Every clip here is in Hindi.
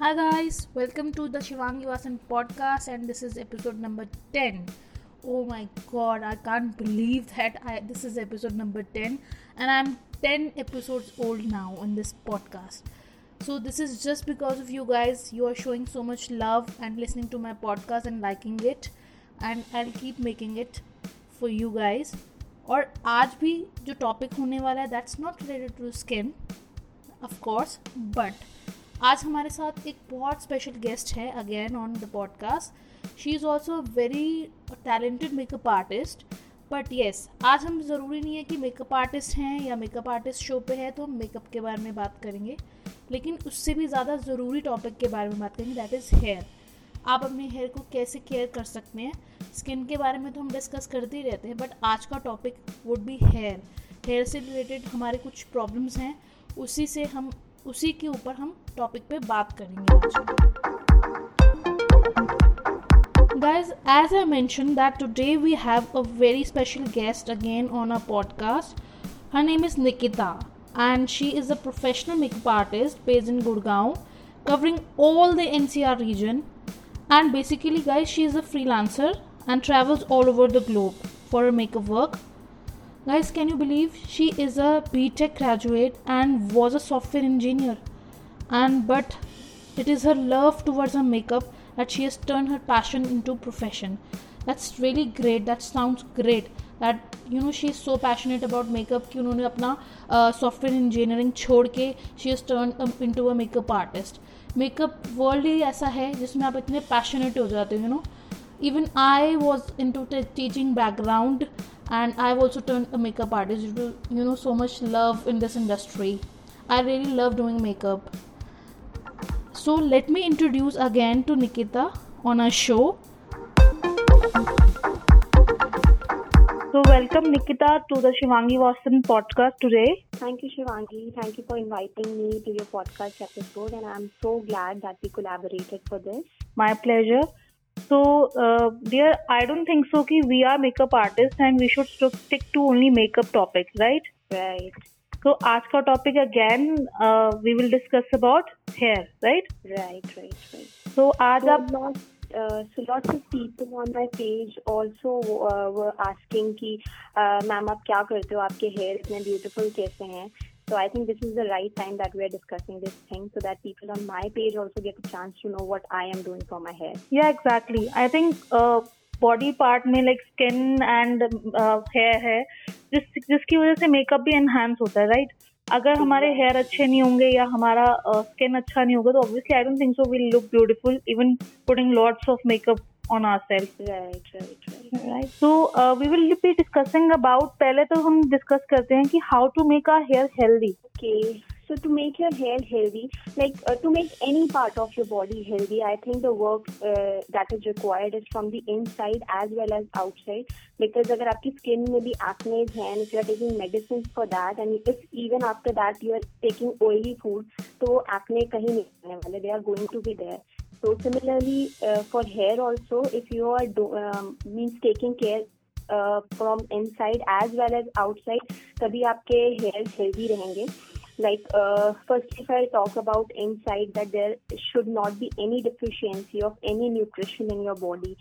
Hi guys, welcome to the Shivangi Vasan podcast and this is episode number 10. Oh my god, I can't believe that I this is episode number 10 and I'm 10 episodes old now in this podcast. So this is just because of you guys. You are showing so much love and listening to my podcast and liking it and I'll keep making it for you guys. और आज भी जो टॉपिक होने वाला है that's not related to skin of course but आज हमारे साथ एक बहुत स्पेशल गेस्ट है again on the podcast she is also very talented makeup artist but yes आज हम ज़रूरी नहीं है कि मेकअप आर्टिस्ट हैं या मेकअप आर्टिस्ट शो पे है तो हम मेकअप के बारे में बात करेंगे। लेकिन उससे भी ज़्यादा ज़रूरी टॉपिक के बारे में बात करेंगे दैट इज़ हेयर आप अपने हेयर को कैसे केयर कर सकते हैं? स्किन के बारे में तो हम डिस्कस करते ही रहते हैं बट आज का topic would be hair hair से रिलेटेड हमारे कुछ प्रॉब्लम्स हैं, उसी से हम, उसी के ऊपर हम टॉपिक पे बात करेंगे आज Guys, as I mentioned that today we have a very special guest again on our podcast. Her name is Nikita and she is a professional makeup artist based in Gurgaon covering all the NCR region and basically guys she is a freelancer and travels all over the globe for her makeup work Guys, can you believe she is a BTech graduate and was a software engineer? And but it is her love towards her makeup that she has turned her passion into profession. That's really great. That sounds great. That you know she is so passionate about makeup कि उन्होंने अपना सॉफ्टवेयर uh, इंजीनियरिंग छोड़ के she has turned into a makeup artist makeup world ही ऐसा है जिसमें आप इतने पैशनेट हो जाते हो you know even i was into t- teaching background and i've also turned a makeup artist due to you know so much love in this industry i really love doing makeup So let me introduce again to nikita on our show so welcome nikita to the shivangi Vasan podcast today thank you shivangi thank you for inviting me to your podcast episode and i'm so glad that we collaborated for this my pleasure so, uh, dear, I don't think so. Ki we are makeup artists and we should stick to only makeup topics, right? Right. तो आज का topic again we will discuss about hair right right right right तो आज आप मैम आप क्या करते हो? आपके हेयर इतने ब्यूटिफुल कैसे हैं? So I think this is the right time that we are discussing this thing so that people on my page also get a chance to know what I am doing for my hair या exactly I think body part में लाइक स्किन एंड हेयर है जिस जिसकी वजह से मेकअप भी एनहांस होता है राइट अगर हमारे हेयर अच्छे नहीं होंगे या हमारा स्किन uh, अच्छा नहीं होगा तो obviously I don't think so will look beautiful even putting lots of makeup on our self right right. Right. So uh, we will be पहले तो हम डिस्कस करते हैं कि how to make our hair healthy. So to make your hair healthy, like uh, to make any part of your body healthy, I think the work uh, that is required is from the inside as well as outside. Because अगर आपकी skin में भी acne है and if you are taking medicines for that and if even after that you are taking oily food, तो acne कहीं नहीं आने वाले. They are going to be there. So similarly uh, for hair also, if you are do, um, means taking care uh, from inside as well as outside, तभी आपके hair healthy रहेंगे. Like uh, first, if I talk about inside, that there should not be any deficiency of any nutrition in your body.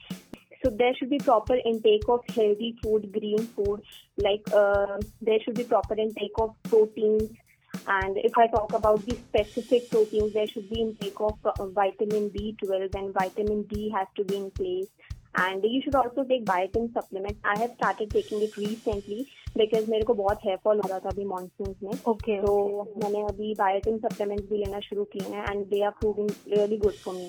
So there should be proper intake of healthy food, green food. Like uh, there should be proper intake of proteins and if I talk about the specific proteins, there should be intake of uh, vitamin B12 and vitamin D has to be in place. And you should also take biotin supplement. I have started taking it recently because मेरे को बहुत हेयर हो रहा था अभी मॉनसून में। ओके तो मैंने अभी बायोटिन सप्लीमेंट्स भी लेना शुरू किए हैं and they are proving really good for me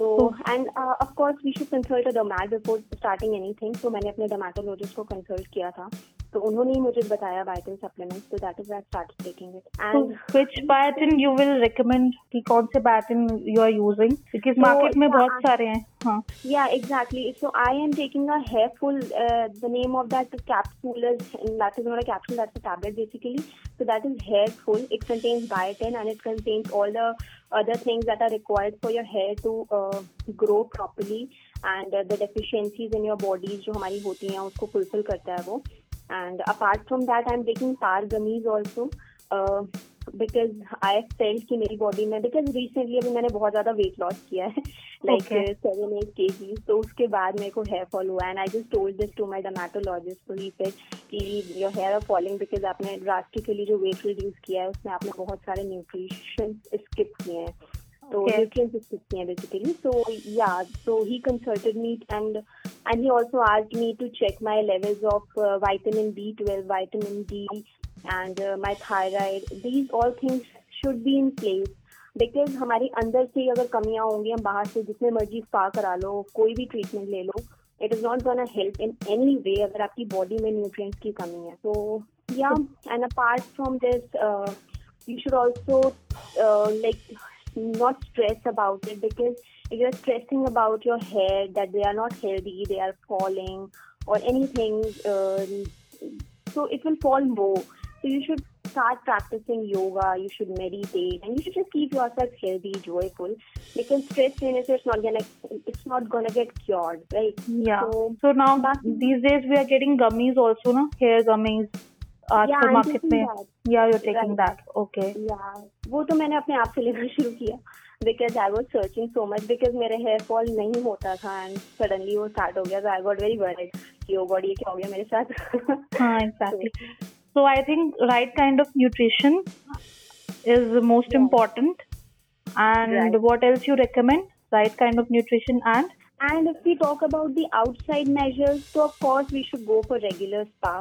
तो and of we should consult the mat before starting anything so मैंने अपने डोमेटोलॉजिस्ट को कंसल्ट किया था। तो उन्होंने ही मुझे बताया बायोटिन सप्लीमेंट तो that is I started taking it and which biotin you will recommend कि कौन से biotin you are using because market में बहुत सारे हैं हाँ। या exactly so I am taking a hairful the name of that capsule is that is not a capsule that's a tablet basically so that is hairful it contains biotin and it contains all the other things that are required for your hair to uh, grow properly. And uh, the deficiencies in your जो हमारी होती हैं उसको fulfill करता है वो। And apart from that i'm taking tar gummies also uh, because I felt कि मेरी बॉडी में बिकॉज़ रिसेंटली अभी मैंने बहुत ज़्यादा वेट लॉस किया है लाइक सेवन एट के जी तो उसके बाद मेरे को हेयर फॉल हुआ and I just told this to my dermatologist तो ही सेड कि your hair are falling because आपने ड्रास्टिकली जो वेट रिड्यूस किया है उसमें आपने बहुत सारे न्यूट्रिशन स्किप किए हैं. So okay. nutrients is basically. So yeah, so he consulted me and and he also asked me to check my levels of uh, vitamin B12, vitamin D, and uh, my thyroid. These all things should be in place. Because हमारे अंदर से अगर कमियां होंगी हम बाहर से जितने मर्जी स्पा करा लो कोई भी ट्रीटमेंट ले लो it is not gonna help in any way अगर आपकी बॉडी में न्यूट्रिएंट्स की कमी है तो या and apart from this you should also like not stress about it because if you're stressing about your hair that they are not healthy, they are falling or anything, uh, so it will fall more. So you should start practicing yoga, you should meditate, and you should just keep yourself healthy, joyful. Because stress is it's not gonna it's not gonna get cured, right? Yeah. So, so now these days we are getting gummies also, no? Hair gummies. आजकल मार्केट में या यू टेकिंग दैट ओके या वो तो मैंने अपने आप से लेना शुरू किया because I was searching so much because मेरे हेयर फॉल नहीं होता था एंड सडनली वो स्टार्ट हो गया आई गॉट वेरी वरिड कि ओ गॉड ये क्या हो गया मेरे साथ हाँ exactly so I think right kind of nutrition most important and right. what else you recommend right kind of nutrition and and if we talk about the outside measures so of course we should go for regular spa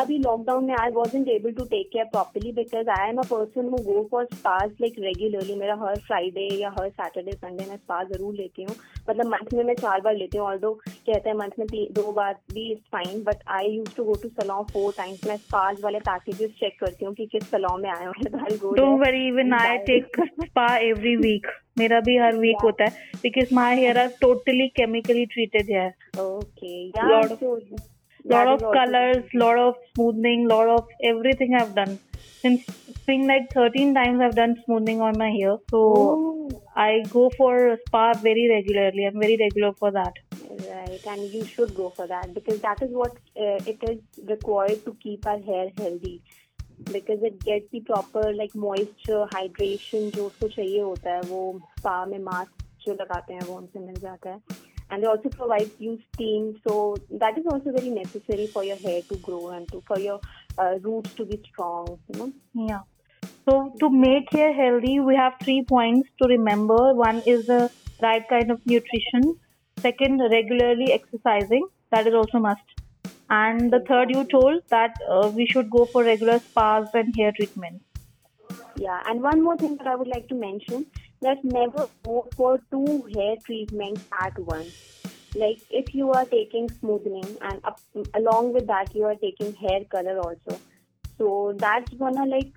अभी लॉकडाउन में I was able to take care properly because I am a person who go for spas like regularly मेरा हर फ्राइडे या हर सैटरडे संडे में स्पा ज़रूर लेती हूँ। मतलब मंथ में मैं चार बार लेती हूँ और दो कहते हैं मंथ में दो बार भी is fine but I use to go to salon four times मैं स्पास वाले पैकेजेस चेक करती हूँ कि किस सलॉ में आए एवरी वीक मेरा भी हर वीक होता है because my hair are totally chemically treated है okay lot of colors, lot of smoothing, lot of everything I've done. Since spring, like 13 times I've done smoothing on my hair. So Ooh. I go for spa very regularly. I'm very regular for that. Right, and you should go for that because that is what uh, it is required to keep our hair healthy. Because it gets the proper like moisture, hydration जो उसको चाहिए होता है वो spa में mask जो लगाते हैं वो उनसे मिल जाता है and they also provide you steam so that is also very necessary for your hair to grow and to for your uh, roots to be strong you know? Yeah. So to make hair healthy we have three points to remember. One is the right kind of nutrition. Second regularly exercising. That is also must. And the third you told that uh, we should go for regular spas and hair treatments yeah. And one more thing that i would like to mention that never go for two hair treatments at once. Like if you are taking smoothing and up, along with that you are taking hair color also. So that's gonna like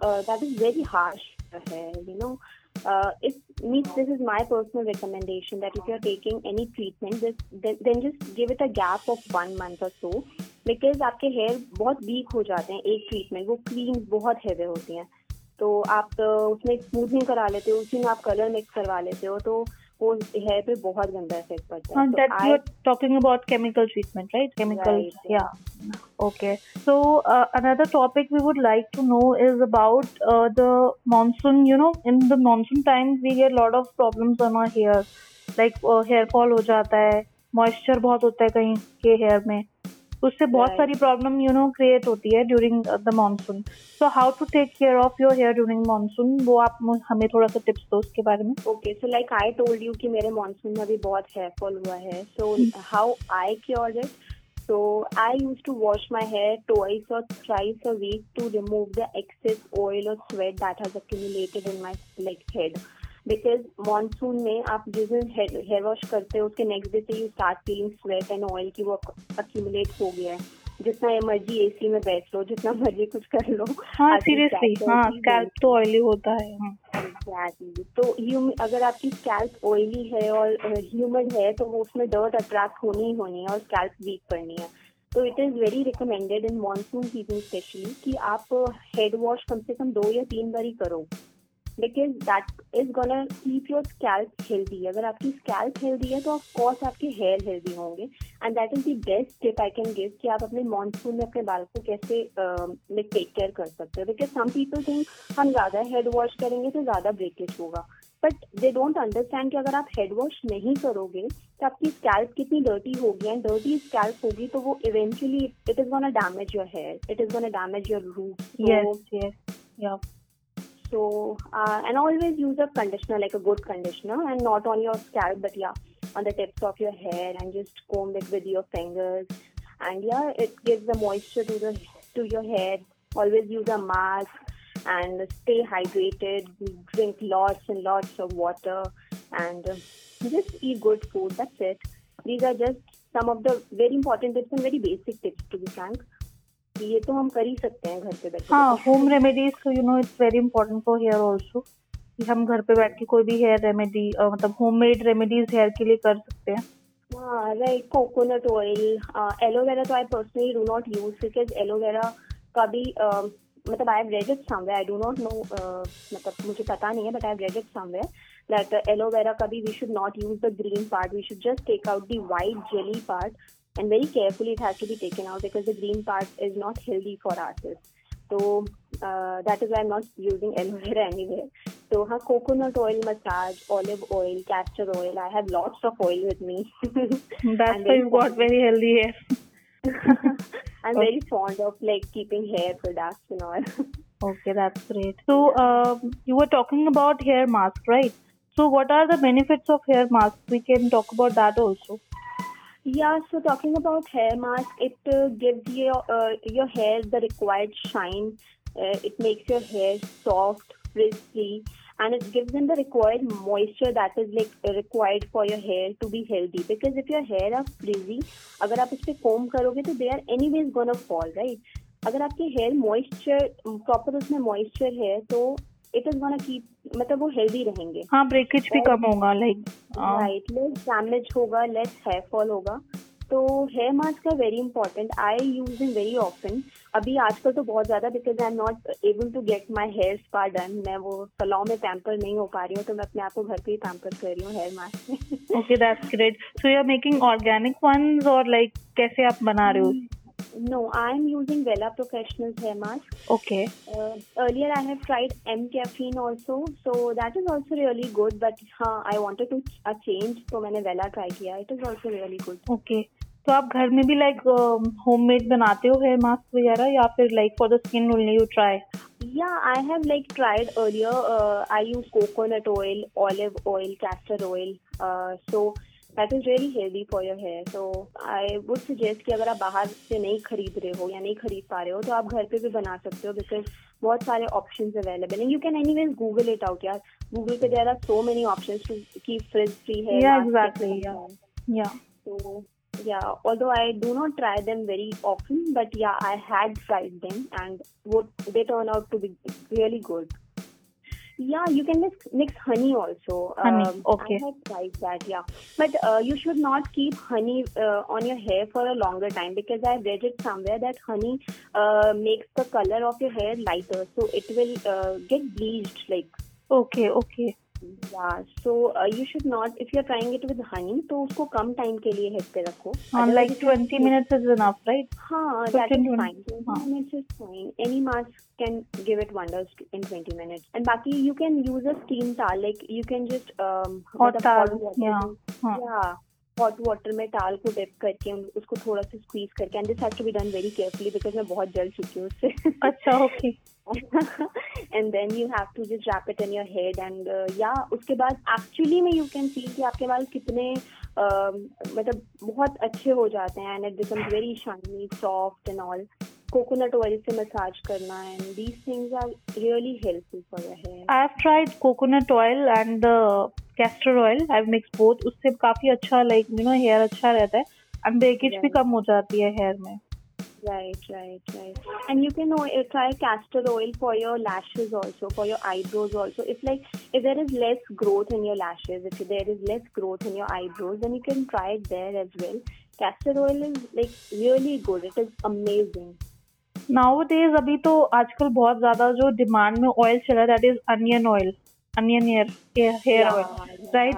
uh, that is very harsh for hair, you know. Uh, it means this is my personal recommendation that if you're taking any treatment, this, then, then just give it a gap of one month or so because आपके हेयर बहुत वीक हो जाते हैं एक ट्रीटमेंट वो क्रीम बहुत हेवे होती हैं तो आप तो उसमें स्मूथनिंग करा लेते हो उसी में आप कलर मिक्स करवा लेते हो तो वो हेयर पे बहुत गंदा इफ़ेक्ट पड़ता है। Okay so another topic we would like to know is about the monsoon you know in the monsoon time we get lot of problem hair like hair fall हो जाता है मॉइस्चर बहुत होता है कहीं के हेयर में। उससे बहुत सारी प्रॉब्लम यू नो क्रिएट होती है during the monsoon so how to take care of your hair during monsoon वो आप हमें थोड़ा सा टिप्स दो उसके बारे में। Okay so like I told you कि मेरे मानसून में अभी बहुत हेयर फॉल हुआ है। So how I cure it So I used to wash my hair twice or thrice a week to remove the excess oil or sweat that has accumulated in my like head. Because monsoon में आप जिस दिन हेयर वॉश करते हो उसके नेक्स्ट डे से you start feeling sweat and oil की वो अक्यूमुलेट हो गया है। जितना मर्ज़ी एसी में बैठ लो जितना मर्ज़ी कुछ कर लो हाँ सीरियसली हाँ स्कैल्प तो ऑयली होता है एग्जैक्टली हाँ। तो अगर आपकी स्कैल्प ऑयली है और ह्यूमन है तो वो उसमें डर्ट अट्रैक्ट होनी ही होनी है और स्कैल्प वीक करनी है। तो it is very recommended in monsoon season specially कि आप हेड वॉश कम से कम दो या तीन बार ही करो। Because that is gonna keep your scalp healthy अगर आपकी स्कैल्प हेल्दी है तो ऑफ़ कोर्स आपके हेयर हेल्दी होंगे। And that is the best tip I can give कि आप अपने मानसून में अपने बाल को कैसे लाइक टेक केयर कर सकते हो। बिकॉज़ सम पीपल थिंक हम ज़्यादा हेड वॉश करेंगे तो ज़्यादा ब्रेकेज होगा। बट दे डोंट अंडरस्टैंड कि अगर आप हेड वॉश नहीं करोगे तो आपकी स्कैल्प कितनी डर्टी होगी। एंड डर्टी स्कैल्प होगी तो वो eventually it is gonna damage your hair it is gonna damage your root yes. Yeah. So uh, and always use a conditioner like a good conditioner and not on your scalp but yeah on the tips of your hair and just comb it with your fingers. And yeah it gives the moisture to the to your hair. Always use a mask and stay hydrated. Drink lots and lots of water and just eat good food. That's it. These are just some of the very important tips and very basic tips to be frank ये तो हम कर ही सकते हैं घर पे बैठे हाँ home remedies you know it's very important for hair also कि हम घर पे बैठ के कोई भी हेयर रेमेडी मतलब होममेड रेमेडीज हेयर के लिए कर सकते हैं। हाँ राइट कोकोनट ऑयल एलोवेरा तो I personally do not use because aloe vera का भी uh, मतलब I have read it somewhere I do not know मतलब मुझे पता नहीं है but I have read it somewhere that aloe vera का भी we should not use the green part we should just take out the white jelly part and very carefully it has to be taken out because the green part is not healthy for ourselves. So uh, that is why I'm not using aloe vera anywhere. So her coconut oil massage, olive oil, castor oil. I have lots of oil with me. That's why you got very healthy hair. I'm very fond of like keeping hair products and all. Okay, that's great. So um, you were talking about hair mask, right? So what are the benefits of hair mask? We can talk about that also. Yeah, so talking about hair mask, it uh, gives your uh, your hair the required shine. Uh, it makes your hair soft, frizzy, and it gives them the required moisture that is like required for your hair to be healthy. Because if your hair are frizzy, अगर आप उस पे comb करोगे तो they are anyways gonna fall, right? अगर आपके hair moisture proper उसमें moisture है तो इट इज गोना कीप मतलब वो हेल्दी रहेंगे। हाँ ब्रेकेज भी कम होगा लाइक राइट लेस डैमेज होगा लेस हेयर फॉल होगा। तो हेयर मास्क का very important I use in very often अभी आजकल तो बहुत ज़्यादा because I am not able to get my hair spa done मैं वो सलाव में पैम्पर नहीं हो पा रही हूँ तो मैं अपने आप को घर पे ही पैम्पर कर रही हूँ हेयर मास्क में। Okay that's great so you are making organic ones और लाइक कैसे आप बना रहे हो? No, I am using Vela Professional hair mask. Okay. Uh, earlier, I have tried M caffeine also, so that is also really good. But हाँ, I wanted to a change, so मैंने Vela try किया. It is also really good. Okay. तो आप घर में भी लाइक होममेड बनाते हो हेयर मास्क वगैरह या फिर like for the skin only you try Yeah, I have like tried earlier. Uh, I use coconut oil, olive oil, castor oil. That is really healthy for your hair so I would suggest कि अगर आप बाहर से नहीं खरीद रहे हो या नहीं खरीद पा रहे हो तो आप घर पे भी बना सकते हो बिकॉज़ बहुत सारे ऑप्शन अवेलेबल हैं। You can anyways Google it out यार। गूगल पे there are so many option keep frizz free hair so yeah although i do not try them very often but yeah i had tried them and what they turn out to be really good. Yeah, you can mix, mix honey also. Honey, um, okay. I have tried that, yeah. But uh, you should not keep honey uh, on your hair for a longer time because I read it somewhere that honey uh, makes the color of your hair lighter. So it will uh, get bleached like. Okay, okay. Yeah, so uh, you should not if you're trying it with honey तो उसको कम टाइम के लिए हेड पे रखो हाँ like 20 minutes is enough right हाँ that is fine 20 हाँ. minutes is fine any mask can give it wonders in 20 minutes and बाकी you can use a steam towel like you can just um, hot towel yeah हाँ. yeah हॉट वाटर में टाल को डिप करके उसको थोड़ा सा स्क्वीज करके and this has to be done very carefully because मैं बहुत जल चुकी हूँ उससे। अच्छा okay and then you have to just wrap it in your head and या उसके बाद एक्चुअली में यू कैन सी कि आपके बाल कितने uh, मतलब बहुत अच्छे हो जाते हैं and it becomes very shiny soft and all coconut oil से मसाज करना and these things are really helpful for your hair I have tried coconut oil and the castor oil I have mix both उससे काफ़ी अच्छा लाइक यू नो हेयर अच्छा रहता है एंड ब्रेकेज भी कम हो जाती है हेयर में। Right right right and you can try castor oil for your lashes also for your eyebrows also if like if there is less growth in your lashes if there is less growth in your eyebrows then you can try there as well castor oil is like really good it is amazing nowadays अभी तो आजकल बहुत ज़्यादा जो डिमांड में ऑयल चला that is onion oil onion hair hair, hair Yeah, oil, yeah. right?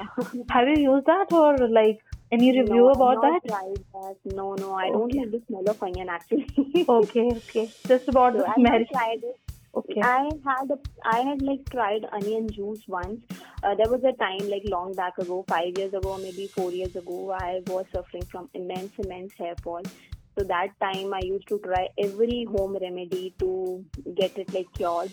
Have you used that or like any review No, about that? tried that. No, no, I don't Okay. like the smell of onion actually. Okay, okay. Just about so the smell. not tried it. Okay. I had a, I had like tried onion juice once. Uh, there was a time like long back ago, five years ago, maybe four years ago, I was suffering from immense, immense hair fall. So that time I used to try every home remedy to get it like cured.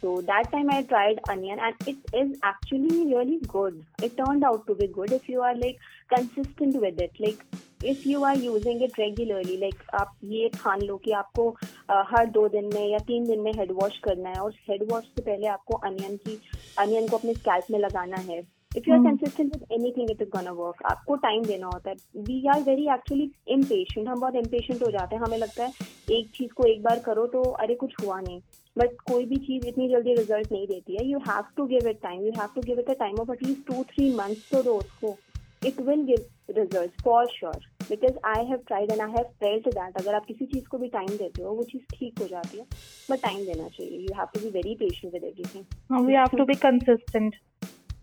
So that time I tried onion and it is actually really good. It turned out to be good if you are like consistent with it. Like if you are using it regularly, like आप ये ठान लो कि आपको अ, हर दो दिन में या तीन दिन में हेड वॉश करना है और हेड वॉश से पहले आपको अनियन की अनियन को अपने स्कैल्प में लगाना है if you are. Consistent with anything it is gonna work आपको टाइम देना होता है। We are very actually impatient हम बहुत इम्पेशेंट हो जाते हैं। हमें लगता है एक चीज़ को एक बार करो तो अरे कुछ हुआ नहीं। बट कोई भी चीज़ इतनी जल्दी रिज़ल्ट नहीं देती है। You have to give it time you have to give it a time of at least two three months तो दो उसको it will give result for sure because I have tried and I have felt that अगर आप किसी चीज़ को भी टाइम देते हो वो चीज़ ठीक हो जाती है। बट टाइम देना चाहिए। You have to be very patient with everything we have to be consistent.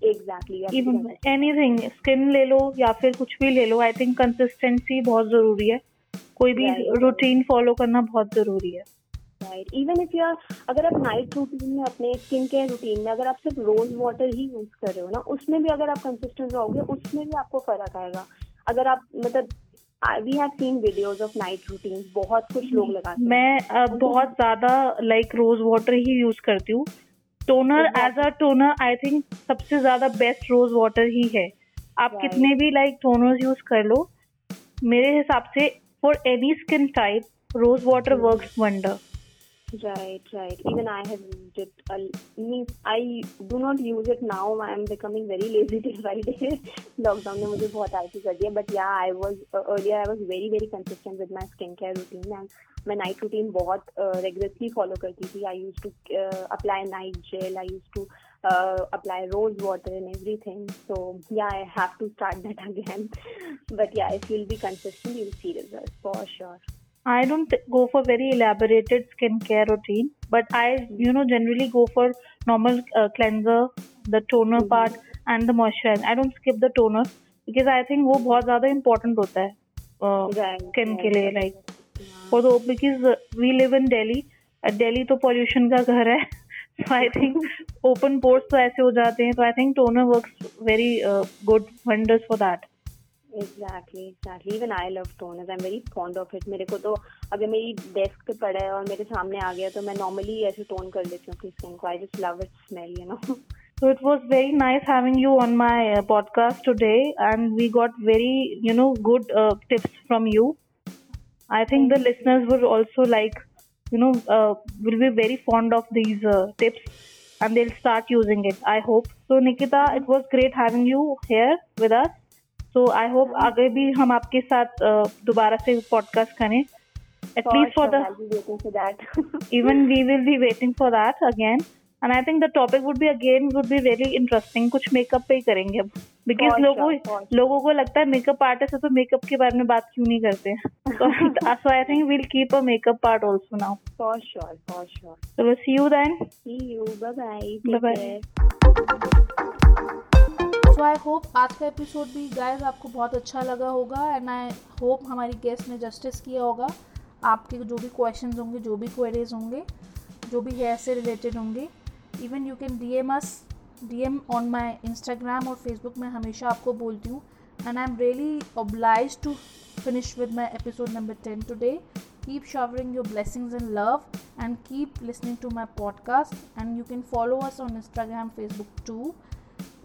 Exactly Even anything, skin ले लो या फिर कुछ भी ले लो. I think consistency बहुत ज़रूरी है. कोई भी. रूटीन फॉलो करना बहुत ज़रूरी है. राइट इवन इफ़ यू अगर आप नाइट रूटीन में अपने स्किन केयर रूटीन में अगर आप सिर्फ़ रोज वाटर ही यूज़ कर रहे हो ना उसमें भी अगर आप कंसिस्टेंट रहोगे उसमें भी आपको फ़र्क आएगा अगर आप मतलब we have seen videos of night routine बहुत कुछ लोग लगाते हैं मैं अ, बहुत ज़्यादा लाइक रोज वाटर ही यूज़ करती हूँ toner as a toner I think सबसे ज़्यादा बेस्ट रोज वाटर ही है। आप कितने भी लाइक टोनर यूज़ कर लो मेरे हिसाब से for any skin type rose water work wonder right right even I have used it. Uh, means I do not use it now. I am becoming very lazy till Friday. Lockdown ने मुझे बहुत आलसी कर दिया. But yeah, I was uh, earlier. I was very very consistent with my skincare routine and मैं night routine बहुत uh, rigorously follow करती थी. I used to uh, apply night gel. I used to uh, apply rose water and everything. So yeah, I have to start that again. But yeah, if you'll be consistent, you'll see results for sure. I don't go for very elaborated skincare routine, but I, you know, generally go for normal uh, cleanser, the toner Mhm. part, and the moisturizer. I don't skip the toner because I think वो बहुत ज़्यादा important होता है uh, skin right, के लिए the because uh, we live in Delhi. Uh, Delhi तो pollution का घर है. So I think open pores तो ऐसे हो जाते हैं. So I think toner works very uh, good wonders for that. Exactly exactly even I love toners I am very fond of it मेरे को तो अगर मेरी डेस्क पे पड़ा है और मेरे सामने आ गया तो मैं नॉर्मली ऐसे टोन कर लेती हूँ अपनी स्किन को I just love it smell you know So it was very nice having you on my uh, podcast today, and we got very, you know, good uh, tips from you. I think the listeners will also like, you know, uh, will be very fond of these uh, tips, and they'll start using it. I hope. So Nikita, it was great having you here with us. तो आई होप आगे भी हम आपके साथ दोबारा से पॉडकास्ट करें। At least for that even we will be waiting for that again and I think the topic would be again would be very interesting कुछ मेकअप पे ही करेंगे अब। बिकॉज़ लोगों लोगों को लगता है मेकअप आर्टिस्ट है तो मेकअप के बारे में बात क्यों नहीं करते? So makeup part also now for sure for sure see you then see you bye so I hope आज का एपिसोड भी गाइस आपको बहुत अच्छा लगा होगा एंड आई होप हमारी गेस्ट ने जस्टिस किया होगा। आपके जो भी क्वेश्चन होंगे, जो भी क्वेरीज होंगे, जो भी हेयर से रिलेटेड होंगे even you can D M us D M on my Instagram और फेसबुक में हमेशा आपको बोलती हूँ। And I am really obliged to finish with my episode number ten today keep showering your blessings in love and keep listening to my podcast and you can follow us on Instagram Facebook too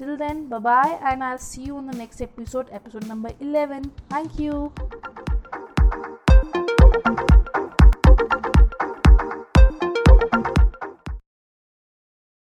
Till then, bye bye, and I'll see you on the next episode, episode number 11. Thank you.